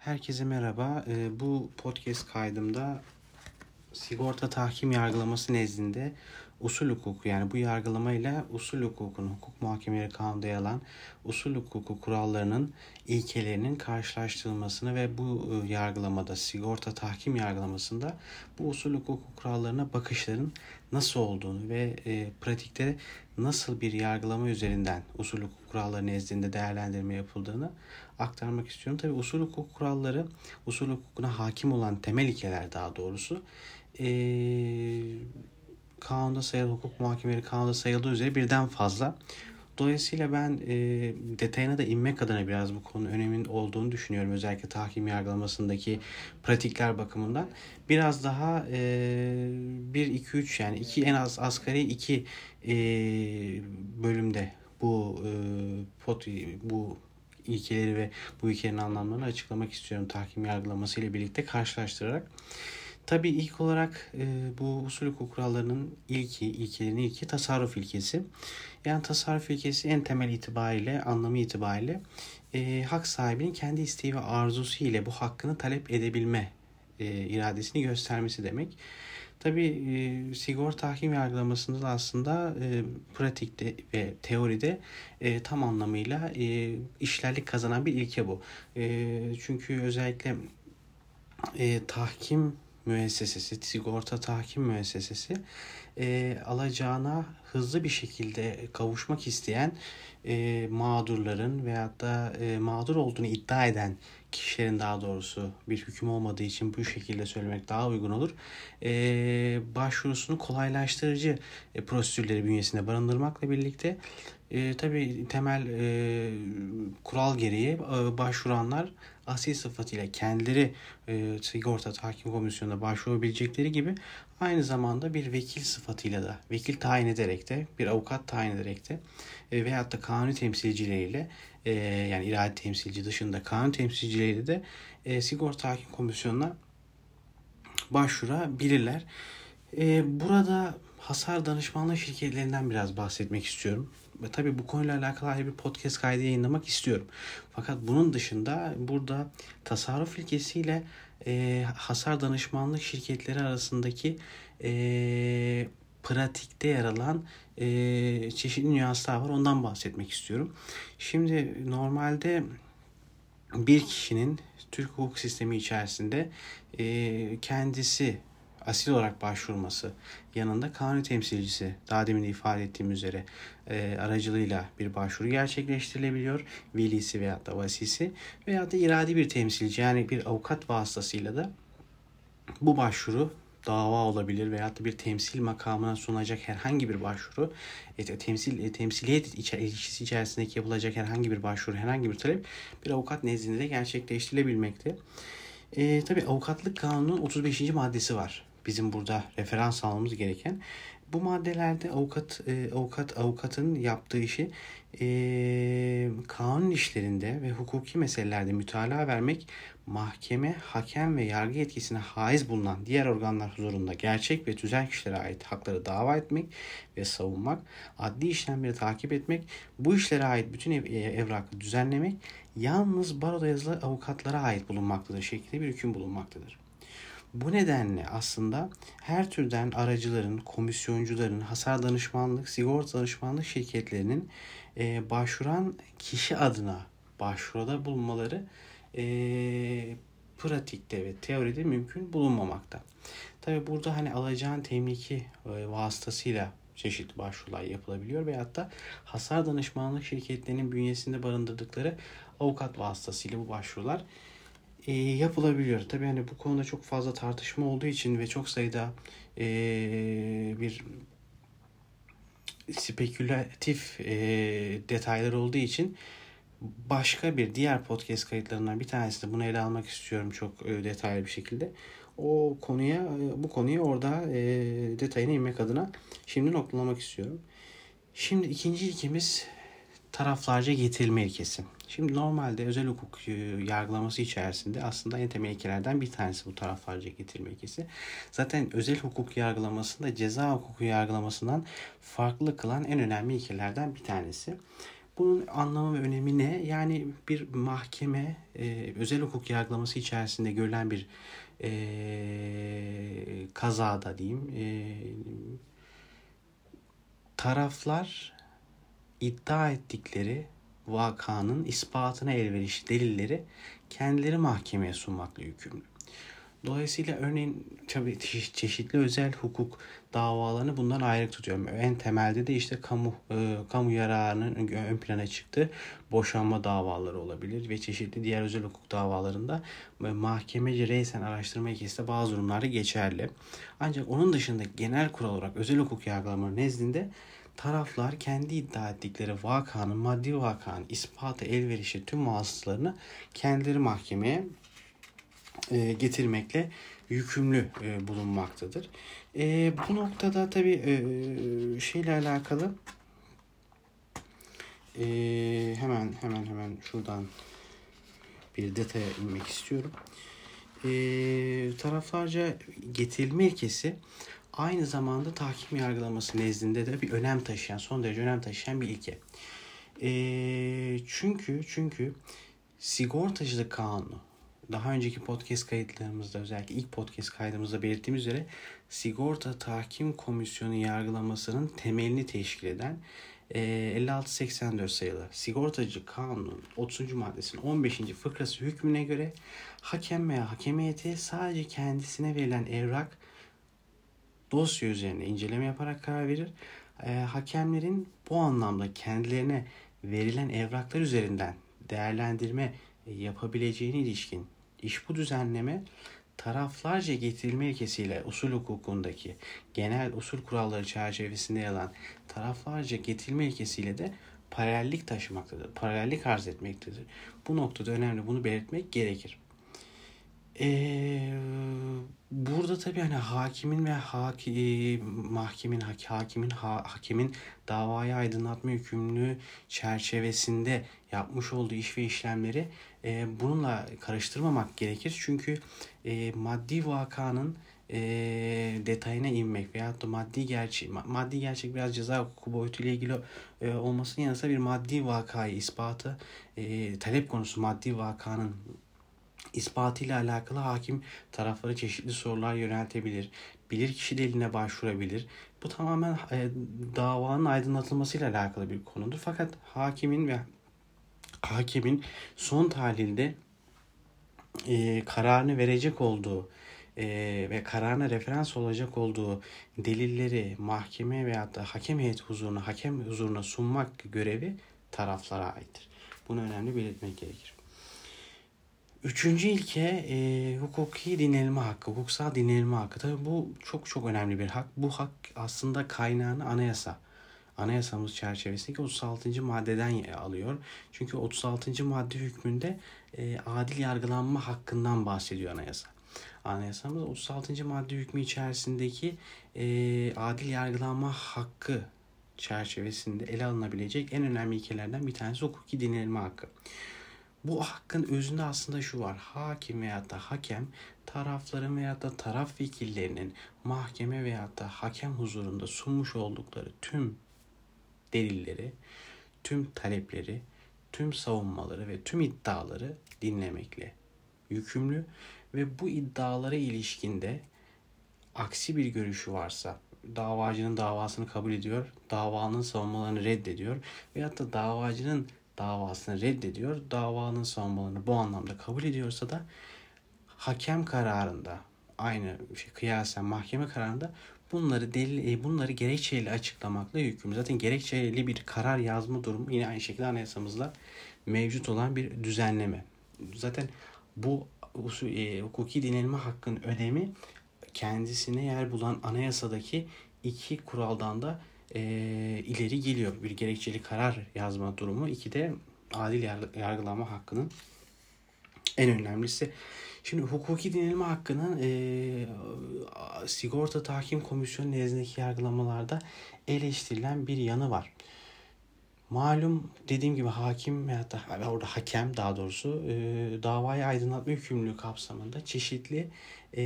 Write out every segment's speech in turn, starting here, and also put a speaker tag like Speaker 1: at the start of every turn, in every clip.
Speaker 1: Herkese merhaba. Ee, bu podcast kaydımda sigorta tahkim yargılaması nezdinde usul hukuku yani bu yargılamayla usul hukukunu, hukuk muhakemeleri kanunda yer alan usul hukuku kurallarının ilkelerinin karşılaştırılmasını ve bu e, yargılamada sigorta tahkim yargılamasında bu usul hukuku kurallarına bakışların nasıl olduğunu ve e, pratikte nasıl bir yargılama üzerinden usul hukuk kuralları nezdinde değerlendirme yapıldığını aktarmak istiyorum. Tabi usul hukuk kuralları usul hukukuna hakim olan temel ilkeler daha doğrusu e, kanunda sayılı hukuk muhakemeleri kanunda sayıldığı üzere birden fazla. Dolayısıyla ben e, detayına da inmek adına biraz bu konunun önemin olduğunu düşünüyorum. Özellikle tahkim yargılamasındaki pratikler bakımından. Biraz daha e, 1, 2, 3 yani iki, en az asgari 2 e, bölümde bu e, pot, bu ilkeleri ve bu ilkelerin anlamlarını açıklamak istiyorum tahkim yargılaması ile birlikte karşılaştırarak. Tabii ilk olarak e, bu usul hukuk kurallarının ilki, ilkelerin ilki tasarruf ilkesi. Yani tasarruf ilkesi en temel itibariyle, anlamı itibariyle e, hak sahibinin kendi isteği ve arzusu ile bu hakkını talep edebilme e, iradesini göstermesi demek. Tabi e, sigorta tahkim yargılamasında da aslında pratikte ve teoride tam anlamıyla işlerlik kazanan bir ilke bu. Çünkü özellikle tahkim müessesesi, sigorta tahkim müessesesi e, alacağına hızlı bir şekilde kavuşmak isteyen e, mağdurların veyahut da e, mağdur olduğunu iddia eden kişilerin daha doğrusu bir hüküm olmadığı için bu şekilde söylemek daha uygun olur. E, başvurusunu kolaylaştırıcı e, prosedürleri bünyesinde barındırmakla birlikte e, tabii temel e, kural gereği e, başvuranlar asil sıfatıyla kendileri e, sigorta tahkim komisyonuna başvurabilecekleri gibi aynı zamanda bir vekil sıfatıyla da vekil tayin ederek de bir avukat tayin ederek de e, veyahut da kanuni temsilcileriyle e, yani irade temsilci dışında kanun temsilcileriyle de e, sigorta tahkim komisyonuna başvurabilirler. E, burada hasar danışmanlığı şirketlerinden biraz bahsetmek istiyorum. Ve tabii bu konuyla alakalı ayrı bir podcast kaydı yayınlamak istiyorum. Fakat bunun dışında burada tasarruf ilkesiyle e, hasar danışmanlık şirketleri arasındaki e, pratikte yer alan e, çeşitli nüanslar var. Ondan bahsetmek istiyorum. Şimdi normalde bir kişinin Türk hukuk sistemi içerisinde e, kendisi asil olarak başvurması yanında kanun temsilcisi daha demin de ifade ettiğim üzere e, aracılığıyla bir başvuru gerçekleştirilebiliyor. Velisi veya da vasisi veya da iradi bir temsilci yani bir avukat vasıtasıyla da bu başvuru dava olabilir veya da bir temsil makamına sunacak herhangi bir başvuru, e, temsil e, temsiliyet ilişkisi içerisindeki yapılacak herhangi bir başvuru, herhangi bir talep bir avukat nezdinde de gerçekleştirilebilmekte. E, tabii avukatlık kanunun 35. maddesi var bizim burada referans almamız gereken. Bu maddelerde avukat e, avukat avukatın yaptığı işi e, kanun işlerinde ve hukuki meselelerde mütalaa vermek, mahkeme, hakem ve yargı etkisine haiz bulunan diğer organlar huzurunda gerçek ve tüzel kişilere ait hakları dava etmek ve savunmak, adli işlemleri takip etmek, bu işlere ait bütün ev, e, evrakı düzenlemek yalnız baroda yazılı avukatlara ait bulunmaktadır şeklinde bir hüküm bulunmaktadır. Bu nedenle aslında her türden aracıların, komisyoncuların, hasar danışmanlık, sigorta danışmanlık şirketlerinin e, başvuran kişi adına başvuruda bulunmaları e, pratikte ve teoride mümkün bulunmamakta. Tabi burada hani alacağın temliki e, vasıtasıyla çeşitli başvurular yapılabiliyor veyahut da hasar danışmanlık şirketlerinin bünyesinde barındırdıkları avukat vasıtasıyla bu başvurular e, yapılabiliyor. Tabii hani bu konuda çok fazla tartışma olduğu için ve çok sayıda e, bir spekülatif e, detaylar olduğu için başka bir diğer podcast kayıtlarından bir tanesi de bunu ele almak istiyorum çok e, detaylı bir şekilde. O konuya e, bu konuyu orada e, detayına inmek adına şimdi noktalamak istiyorum. Şimdi ikinci ilkemiz taraflarca getirilme ilkesi. Şimdi normalde özel hukuk e, yargılaması içerisinde aslında en temel ilkelerden bir tanesi bu taraflarca getirilme ilkesi. Zaten özel hukuk yargılamasında ceza hukuku yargılamasından farklı kılan en önemli ilkelerden bir tanesi. Bunun anlamı ve önemi ne? Yani bir mahkeme e, özel hukuk yargılaması içerisinde görülen bir e, kazada diyeyim taraflar iddia ettikleri vakanın ispatına elverişli delilleri kendileri mahkemeye sunmakla yükümlü. Dolayısıyla örneğin tabii çeşitli özel hukuk davalarını bundan ayrı tutuyorum. En temelde de işte kamu e, kamu yararının ön plana çıktı. Boşanma davaları olabilir ve çeşitli diğer özel hukuk davalarında mahkemece reysen araştırma ilkesi de bazı durumlarda geçerli. Ancak onun dışında genel kural olarak özel hukuk yargılamaları nezdinde taraflar kendi iddia ettikleri vakanın, maddi vakanın ispatı elverişli tüm vasıtalarını kendileri mahkemeye e, getirmekle yükümlü e, bulunmaktadır. E, bu noktada tabi e, şeyle alakalı e, hemen hemen hemen şuradan bir detaya inmek istiyorum. E, taraflarca getirilme ilkesi aynı zamanda tahkim yargılaması nezdinde de bir önem taşıyan, son derece önem taşıyan bir ilke. E, çünkü çünkü sigortacılık kanunu daha önceki podcast kayıtlarımızda özellikle ilk podcast kaydımızda belirttiğimiz üzere sigorta tahkim komisyonu yargılamasının temelini teşkil eden 5684 sayılı sigortacı kanunun 30. maddesinin 15. fıkrası hükmüne göre hakem veya hakemiyeti sadece kendisine verilen evrak dosya üzerine inceleme yaparak karar verir. E, hakemlerin bu anlamda kendilerine verilen evraklar üzerinden değerlendirme yapabileceğine ilişkin iş bu düzenleme taraflarca getirilme ilkesiyle usul hukukundaki genel usul kuralları çerçevesinde yer alan taraflarca getirilme ilkesiyle de paralellik taşımaktadır. Paralellik arz etmektedir. Bu noktada önemli bunu belirtmek gerekir. Ee, burada tabii hani hakimin ve haki, mahkemin, hakimin, ha, hakimin davayı aydınlatma yükümlülüğü çerçevesinde yapmış olduğu iş ve işlemleri e, bununla karıştırmamak gerekir. Çünkü e, maddi vakanın e, detayına inmek veyahut da maddi gerçek maddi gerçek biraz ceza hukuku boyutuyla ilgili e, olmasının yanı sıra bir maddi vakayı ispatı e, talep konusu maddi vakanın ispatıyla alakalı hakim tarafları çeşitli sorular yöneltebilir. Bilir kişi deliline başvurabilir. Bu tamamen e, davanın aydınlatılmasıyla alakalı bir konudur. Fakat hakimin ve hakimin son tahlilde e, kararını verecek olduğu e, ve kararına referans olacak olduğu delilleri mahkeme veya da hakem heyeti huzuruna, hakem huzuruna sunmak görevi taraflara aittir. Bunu önemli belirtmek gerekir. Üçüncü ilke e, hukuki dinlenme hakkı, hukuksal dinlenme hakkı. Tabii bu çok çok önemli bir hak. Bu hak aslında kaynağını anayasa anayasamız çerçevesindeki 36. maddeden alıyor. Çünkü 36. madde hükmünde e, adil yargılanma hakkından bahsediyor anayasa. Anayasamız 36. madde hükmü içerisindeki e, adil yargılanma hakkı çerçevesinde ele alınabilecek en önemli ilkelerden bir tanesi hukuki dinlenme hakkı. Bu hakkın özünde aslında şu var. Hakim veya da hakem tarafların veya da taraf vekillerinin mahkeme veya da hakem huzurunda sunmuş oldukları tüm delilleri, tüm talepleri, tüm savunmaları ve tüm iddiaları dinlemekle yükümlü ve bu iddialara ilişkinde aksi bir görüşü varsa davacının davasını kabul ediyor, davanın savunmalarını reddediyor veyahut da davacının davasını reddediyor, davanın savunmalarını bu anlamda kabul ediyorsa da hakem kararında aynı şey kıyasen mahkeme kararında bunları delil, e, bunları gerekçeyle açıklamakla yükümlü. Zaten gerekçeli bir karar yazma durumu yine aynı şekilde anayasamızda mevcut olan bir düzenleme. Zaten bu e, hukuki dinlenme hakkın önemi kendisine yer bulan anayasadaki iki kuraldan da e, ileri geliyor. Bir gerekçeli karar yazma durumu. iki de adil yargılama hakkının en önemlisi Şimdi hukuki dinlenme hakkının e, sigorta tahkim komisyonu nezdindeki yargılamalarda eleştirilen bir yanı var. Malum dediğim gibi hakim veya da orada hakem daha doğrusu e, davayı aydınlatma yükümlülüğü kapsamında çeşitli e,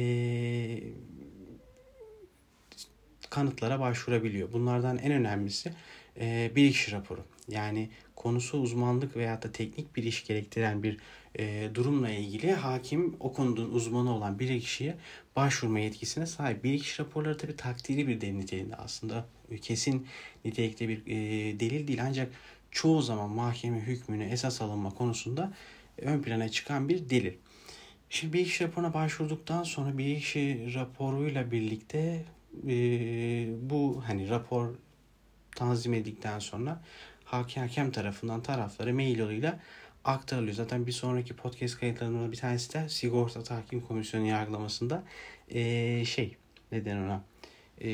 Speaker 1: kanıtlara başvurabiliyor. Bunlardan en önemlisi e, bilirkişi raporu. Yani konusu uzmanlık veya da teknik bir iş gerektiren bir e, durumla ilgili hakim o konunun uzmanı olan bir kişiye başvurma yetkisine sahip. Bir kişi raporları tabii takdiri bir delil niteliğinde aslında kesin nitelikte bir e, delil değil ancak çoğu zaman mahkeme hükmünü esas alınma konusunda ön plana çıkan bir delil. Şimdi bir kişi raporuna başvurduktan sonra bir kişi raporuyla birlikte e, bu hani rapor tanzim edildikten sonra hakim hakem tarafından taraflara mail yoluyla aktarılıyor. Zaten bir sonraki podcast kayıtlarından bir tanesi de sigorta tahkim komisyonu yargılamasında e, şey neden ona e,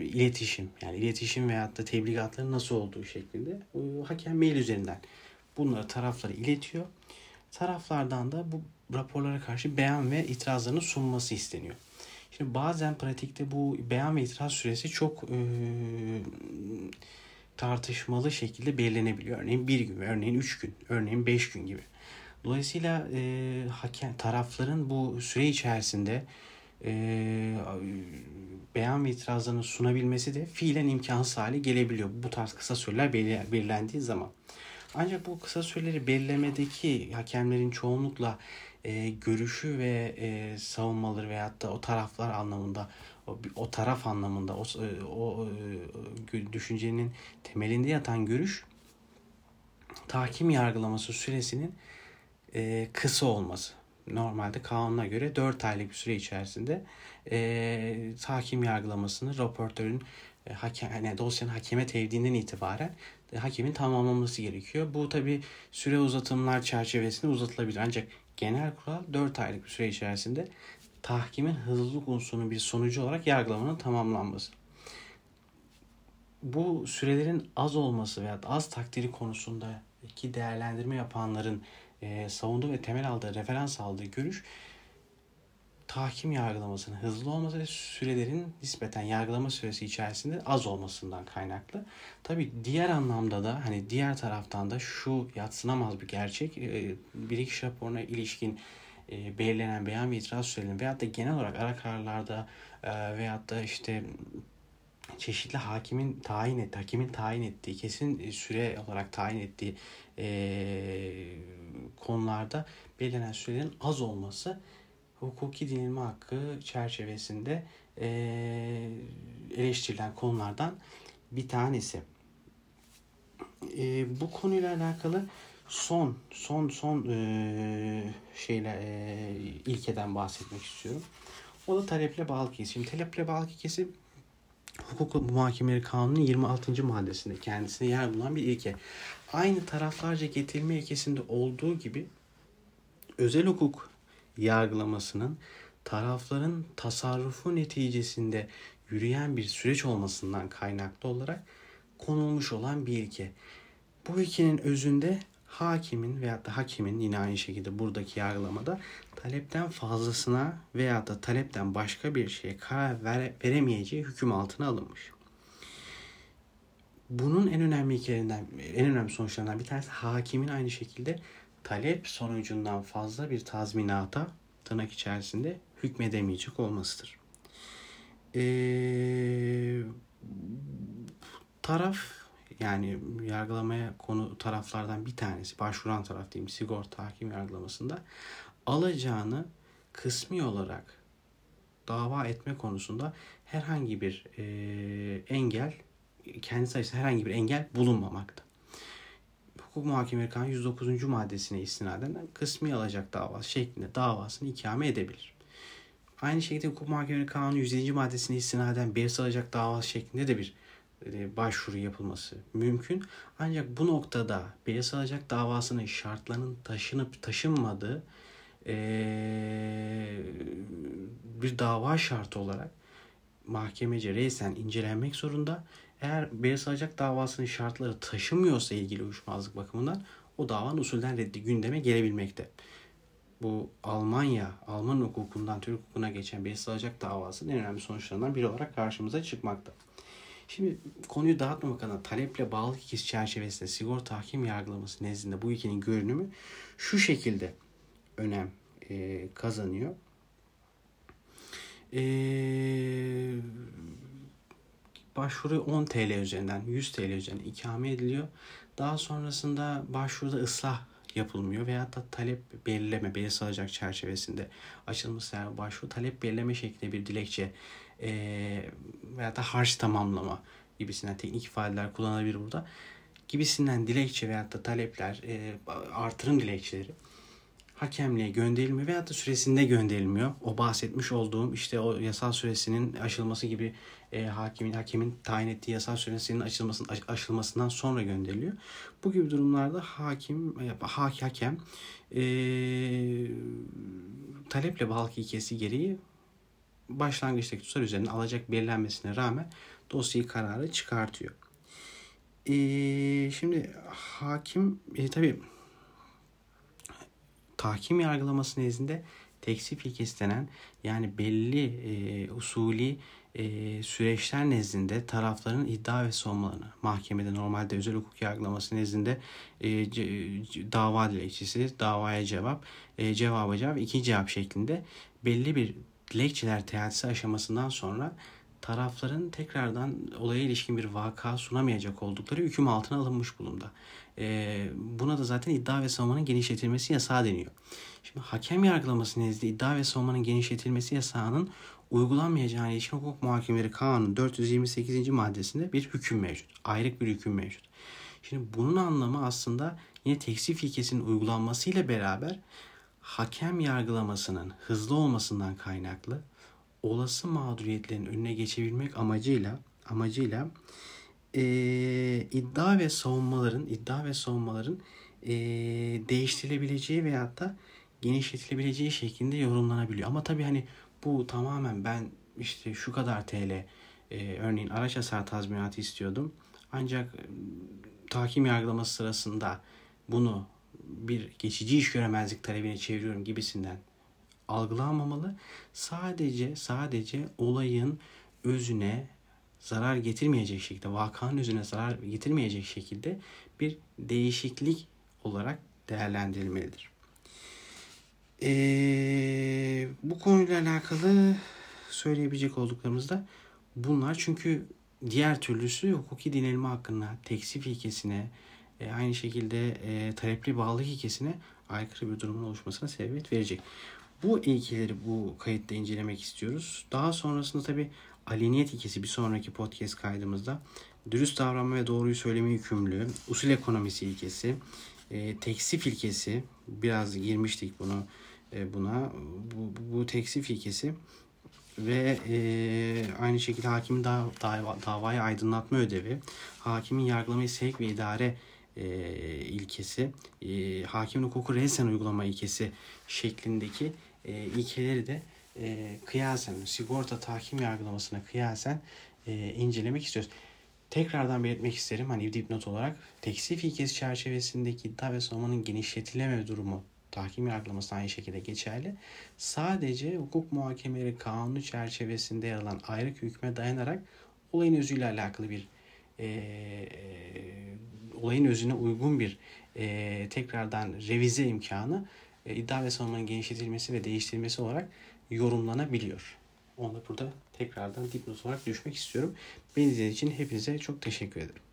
Speaker 1: iletişim yani iletişim veyahut da tebligatların nasıl olduğu şeklinde hakem mail üzerinden bunları taraflara iletiyor. Taraflardan da bu raporlara karşı beyan ve itirazlarını sunması isteniyor. Şimdi bazen pratikte bu beyan ve itiraz süresi çok e, tartışmalı şekilde belirlenebiliyor. Örneğin bir gün, örneğin üç gün, örneğin beş gün gibi. Dolayısıyla e, hakem tarafların bu süre içerisinde e, beyan ve itirazlarını sunabilmesi de fiilen imkansız hale gelebiliyor. Bu tarz kısa süreler belirlendiği zaman. Ancak bu kısa süreleri belirlemedeki hakemlerin çoğunlukla e, görüşü ve e, savunmaları veyahut da o taraflar anlamında o, o taraf anlamında o, e, o e, düşüncenin temelinde yatan görüş tahkim yargılaması süresinin e, kısa olması. Normalde kanuna göre 4 aylık bir süre içerisinde e, tahkim yargılamasını raportörün e, hakem, yani dosyanın hakeme tevdiğinden itibaren e, hakemin tamamlaması gerekiyor. Bu tabi süre uzatımlar çerçevesinde uzatılabilir. Ancak genel kural 4 aylık bir süre içerisinde tahkimin hızlılık unsurunun bir sonucu olarak yargılamanın tamamlanması. Bu sürelerin az olması veya az takdiri konusunda ki değerlendirme yapanların e, savunduğu ve temel aldığı, referans aldığı görüş tahkim yargılamasının hızlı olması ve sürelerin nispeten yargılama süresi içerisinde az olmasından kaynaklı. Tabi diğer anlamda da hani diğer taraftan da şu yatsınamaz bir gerçek e, bir iki raporuna ilişkin e, belirlenen beyan ve itiraz sürelerinin veyahut da genel olarak ara kararlarda e, veyahut da işte çeşitli hakimin tayin et, hakimin tayin ettiği, kesin süre olarak tayin ettiği konularda belirlenen sürelerin az olması hukuki dinilme hakkı çerçevesinde eleştirilen konulardan bir tanesi. E, bu konuyla alakalı son son son şeyle ilkeden bahsetmek istiyorum. O da taleple bağlı kesim. Taleple bağlı kesim hukuk muhakemeleri kanunun 26. maddesinde kendisine yer bulan bir ilke. Aynı taraflarca getirme ilkesinde olduğu gibi özel hukuk yargılamasının tarafların tasarrufu neticesinde yürüyen bir süreç olmasından kaynaklı olarak konulmuş olan bir ilke. Bu ilkenin özünde hakimin veya da hakimin yine aynı şekilde buradaki yargılamada talepten fazlasına veya da talepten başka bir şeye karar vere, veremeyeceği hüküm altına alınmış. Bunun en önemli ilkelerinden, en önemli sonuçlarından bir tanesi hakimin aynı şekilde talep sonucundan fazla bir tazminata tırnak içerisinde hükmedemeyecek olmasıdır. Ee, taraf yani yargılamaya konu taraflardan bir tanesi başvuran taraf diyeyim sigorta hakim yargılamasında alacağını kısmi olarak dava etme konusunda herhangi bir e, engel kendisi açısından herhangi bir engel bulunmamakta. Hukuk Muhakemeleri Kanunu 109. maddesine istinaden kısmi alacak davası şeklinde davasını ikame edebilir. Aynı şekilde Hukuk Muhakemeleri Kanunu 107. maddesine istinaden bir alacak davası şeklinde de bir e, başvuru yapılması mümkün. Ancak bu noktada bir alacak davasının şartlarının taşınıp taşınmadığı e, bir dava şartı olarak mahkemece reysen incelenmek zorunda eğer beyaz alacak davasının şartları taşımıyorsa ilgili uyuşmazlık bakımından o davanın usulden reddi gündeme gelebilmekte. Bu Almanya, Alman hukukundan Türk hukukuna geçen beyaz alacak davasının en önemli sonuçlarından biri olarak karşımıza çıkmakta. Şimdi konuyu dağıtmamak adına taleple bağlı ikisi çerçevesinde sigorta hakim yargılaması nezdinde bu ikinin görünümü şu şekilde önem e, kazanıyor. Eee başvuru 10 TL üzerinden 100 TL üzerinden ikame ediliyor. Daha sonrasında başvuruda ıslah yapılmıyor veya da talep belirleme, belirsiz alacak çerçevesinde açılmış yani başvuru talep belirleme şeklinde bir dilekçe e, veya da harç tamamlama gibisinden teknik ifadeler kullanılabilir burada gibisinden dilekçe veya da talepler e, artırım dilekçeleri hakemliğe gönderilmiyor veya da süresinde gönderilmiyor. O bahsetmiş olduğum işte o yasal süresinin aşılması gibi e, hakimin hakemin tayin ettiği yasal süresinin açılmasının aşılmasından sonra gönderiliyor. Bu gibi durumlarda hakim e, hakem e, taleple bağlı ilkesi gereği başlangıçtaki tutar üzerine alacak belirlenmesine rağmen dosyayı kararı çıkartıyor. E, şimdi hakim e, tabii tahkim yargılaması nezdinde teksif ilkesi denen yani belli e, usulü e, süreçler nezdinde tarafların iddia ve savunmalarını mahkemede normalde özel hukuk yargılaması nezdinde e, c, dava dilekçesi, davaya cevap, e, cevaba cevap, iki cevap şeklinde belli bir dilekçeler teatisi aşamasından sonra tarafların tekrardan olaya ilişkin bir vaka sunamayacak oldukları hüküm altına alınmış bulundu. E, buna da zaten iddia ve savunmanın genişletilmesi yasağı deniyor. Şimdi hakem yargılaması nezdinde iddia ve savunmanın genişletilmesi yasağının uygulanmayacağına ilişkin hukuk muhakemeleri kanunu 428. maddesinde bir hüküm mevcut. Ayrık bir hüküm mevcut. Şimdi bunun anlamı aslında yine teksif ilkesinin uygulanmasıyla beraber hakem yargılamasının hızlı olmasından kaynaklı olası mağduriyetlerin önüne geçebilmek amacıyla amacıyla e, iddia ve savunmaların iddia ve savunmaların e, değiştirilebileceği veyahut da genişletilebileceği şeklinde yorumlanabiliyor. Ama tabii hani bu tamamen ben işte şu kadar TL e, örneğin araç hasar tazminatı istiyordum. Ancak e, tahkim yargılaması sırasında bunu bir geçici iş göremezlik talebine çeviriyorum gibisinden algılanmamalı. Sadece sadece olayın özüne zarar getirmeyecek şekilde, vakanın özüne zarar getirmeyecek şekilde bir değişiklik olarak değerlendirilmelidir. Ee, bu konuyla alakalı söyleyebilecek olduklarımız da bunlar. Çünkü diğer türlüsü hukuki dinlenme hakkında teksif ilkesine, e, aynı şekilde e, talepli bağlılık ilkesine aykırı bir durumun oluşmasına sebebiyet verecek. Bu ilkeleri bu kayıtta incelemek istiyoruz. Daha sonrasında tabi aleniyet ilkesi bir sonraki podcast kaydımızda dürüst davranma ve doğruyu söyleme yükümlülüğü, usul ekonomisi ilkesi, e, teksif ilkesi biraz girmiştik bunu e, buna bu, bu teksif ilkesi ve e, aynı şekilde hakimin da, dava, davayı aydınlatma ödevi, hakimin yargılamayı sevk ve idare e, ilkesi, e, hakimin hukuku resen uygulama ilkesi şeklindeki e, ilkeleri de e, kıyasen, sigorta tahkim yargılamasına kıyasen e, incelemek istiyoruz. Tekrardan belirtmek isterim hani dipnot olarak teksif ilkesi çerçevesindeki iddia ve savunmanın genişletileme durumu tahkim yargılaması aynı şekilde geçerli. Sadece hukuk muhakemeleri kanunu çerçevesinde yer alan ayrı hükme dayanarak olayın özüyle alakalı bir e, olayın özüne uygun bir e, tekrardan revize imkanı e, iddia ve savunmanın genişletilmesi ve değiştirilmesi olarak yorumlanabiliyor. Onu da burada tekrardan dipnot olarak düşmek istiyorum. Beni için hepinize çok teşekkür ederim.